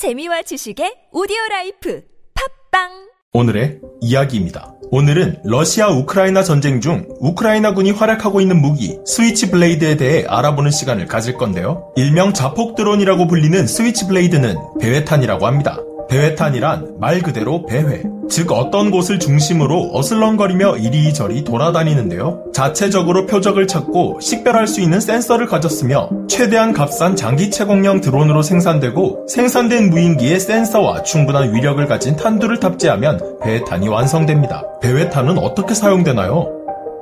재미와 지식의 오디오 라이프 팟빵 오늘의 이야기입니다. 오늘은 러시아 우크라이나 전쟁 중 우크라이나군이 활약하고 있는 무기 스위치 블레이드에 대해 알아보는 시간을 가질 건데요. 일명 자폭 드론이라고 불리는 스위치 블레이드는 배회탄이라고 합니다. 배회탄이란 말 그대로 배회, 즉 어떤 곳을 중심으로 어슬렁거리며 이리저리 돌아다니는데요. 자체적으로 표적을 찾고 식별할 수 있는 센서를 가졌으며 최대한 값싼 장기 체공형 드론으로 생산되고 생산된 무인기에 센서와 충분한 위력을 가진 탄두를 탑재하면 배회탄이 완성됩니다. 배회탄은 어떻게 사용되나요?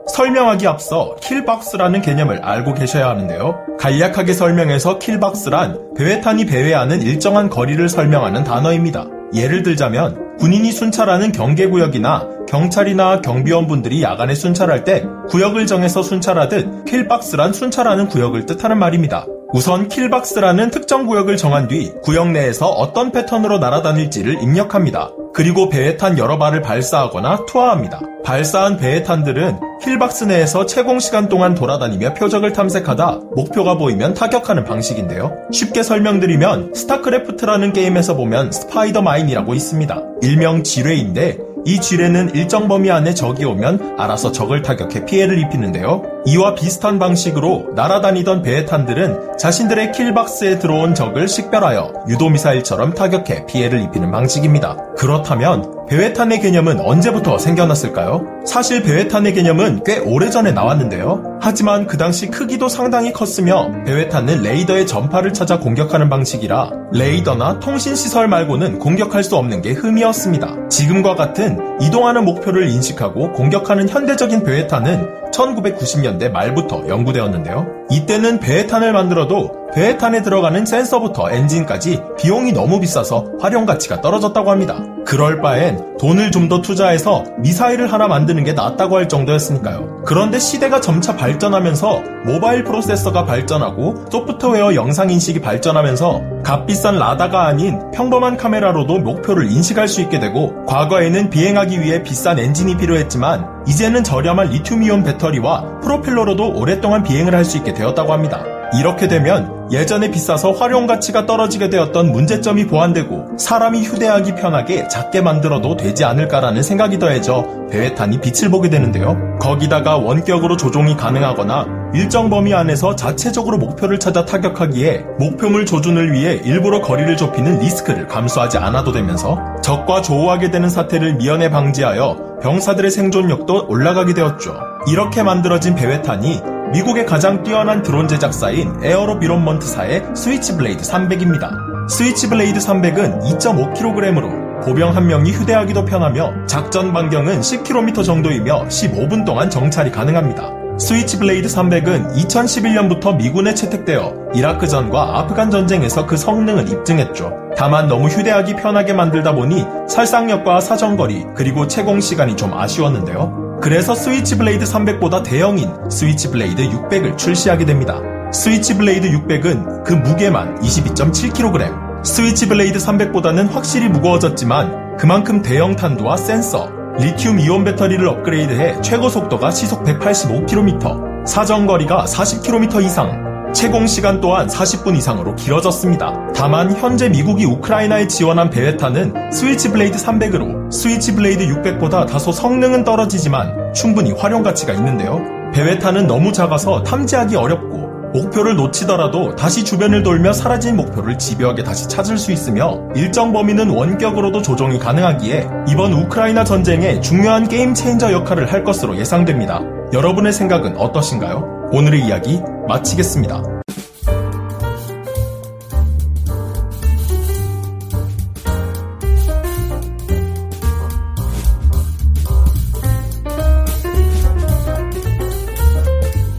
설명하기 앞서 kill box라는 개념을 알고 계셔야 하는데요. 간략하게 설명해서 kill box란 배회탄이 배회하는 일정한 거리를 설명하는 단어입니다. 예를 들자면 군인이 순찰하는 경계구역이나 경찰이나 경비원분들이 야간에 순찰할 때 구역을 정해서 순찰하듯 kill box란 순찰하는 구역을 뜻하는 말입니다. 우선 kill box라는 특정 구역을 정한 뒤 구역 내에서 어떤 패턴으로 날아다닐지를 입력합니다. 그리고 배회탄 여러 발을 발사하거나 투하합니다. 발사한 배회탄들은 kill box 내에서 체공 시간 동안 돌아다니며 표적을 탐색하다 목표가 보이면 타격하는 방식인데요. 쉽게 설명드리면 스타크래프트라는 게임에서 보면 스파이더마인이라고 있습니다. 일명 지뢰인데 이 지뢰는 일정 범위 안에 적이 오면 알아서 적을 타격해 피해를 입히는데요. 이와 비슷한 방식으로 날아다니던 배해탄들은 자신들의 킬박스에 들어온 적을 식별하여 유도미사일처럼 타격해 피해를 입히는 방식입니다. 그렇다면 배회탄의 개념은 언제부터 생겨났을까요? 사실 배회탄의 개념은 꽤 오래전에 나왔는데요. 하지만 그 당시 크기도 상당히 컸으며 배회탄은 레이더의 전파를 찾아 공격하는 방식이라 레이더나 통신시설 말고는 공격할 수 없는 게 흠이었습니다. 지금과 같은 이동하는 목표를 인식하고 공격하는 현대적인 배회탄은 1990년대 말부터 연구되었는데요. 이때는 배해탄을 만들어도 배해탄에 들어가는 센서부터 엔진까지 비용이 너무 비싸서 활용 가치가 떨어졌다고 합니다. 그럴 바엔 돈을 좀 더 투자해서 미사일을 하나 만드는 게 낫다고 할 정도였으니까요. 그런데 시대가 점차 발전하면서 모바일 프로세서가 발전하고 소프트웨어 영상 인식이 발전하면서 값비싼 라다가 아닌 평범한 카메라로도 목표를 인식할 수 있게 되고 과거에는 비행하기 위해 비싼 엔진이 필요했지만 이제는 저렴한 리튬이온 배터리와 프로펠러로도 오랫동안 비행을 할 수 있게 되었다고 합니다. 이렇게 되면 예전에 비싸서 활용 가치가 떨어지게 되었던 문제점이 보완되고 사람이 휴대하기 편하게 작게 만들어도 되지 않을까라는 생각이 더해져 배회탄이 빛을 보게 되는데요. 거기다가 원격으로 조종이 가능하거나 일정 범위 안에서 자체적으로 목표를 찾아 타격하기에 목표물 조준을 위해 일부러 거리를 좁히는 리스크를 감수하지 않아도 되면서 적과 조우하게 되는 사태를 미연에 방지하여 병사들의 생존력도 올라가게 되었죠. 이렇게 만들어진 배회탄이 미국의 가장 뛰어난 드론 제작사인 에어로바이런먼트사의 스위치블레이드 300입니다. 스위치블레이드 300은 2.5kg으로 보병 한 명이 휴대하기도 편하며 작전 반경은 10km 정도이며 15분 동안 정찰이 가능합니다. 스위치블레이드 300은 2011년부터 미군에 채택되어 이라크전과 아프간 전쟁에서 그 성능을 입증했죠. 다만 너무 휴대하기 편하게 만들다 보니 살상력과 사정거리 그리고 체공 시간이 좀 아쉬웠는데요. 그래서 스위치블레이드 300보다 대형인 스위치블레이드 600을 출시하게 됩니다. 스위치블레이드 600은 그 무게만 22.7kg, 스위치블레이드 300보다는 확실히 무거워졌지만 그만큼 대형 탄두와 센서, 리튬 이온 배터리를 업그레이드해 최고 속도가 시속 185km, 사정거리가 40km 이상, 체공 시간 또한 40분 이상으로 길어졌습니다. 다만 현재 미국이 우크라이나에 지원한 배회탄은 스위치 블레이드 300으로 스위치 블레이드 600보다 다소 성능은 떨어지지만 충분히 활용 가치가 있는데요. 베레타는 너무 작아서 탐지하기 어렵고 목표를 놓치더라도 다시 주변을 돌며 사라진 목표를 집요하게 다시 찾을 수 있으며 일정 범위는 원격으로도 조종이 가능하기에 이번 우크라이나 전쟁에 중요한 게임 체인저 역할을 할 것으로 예상됩니다. 여러분의 생각은 어떠신가요? 오늘의 이야기 마치겠습니다.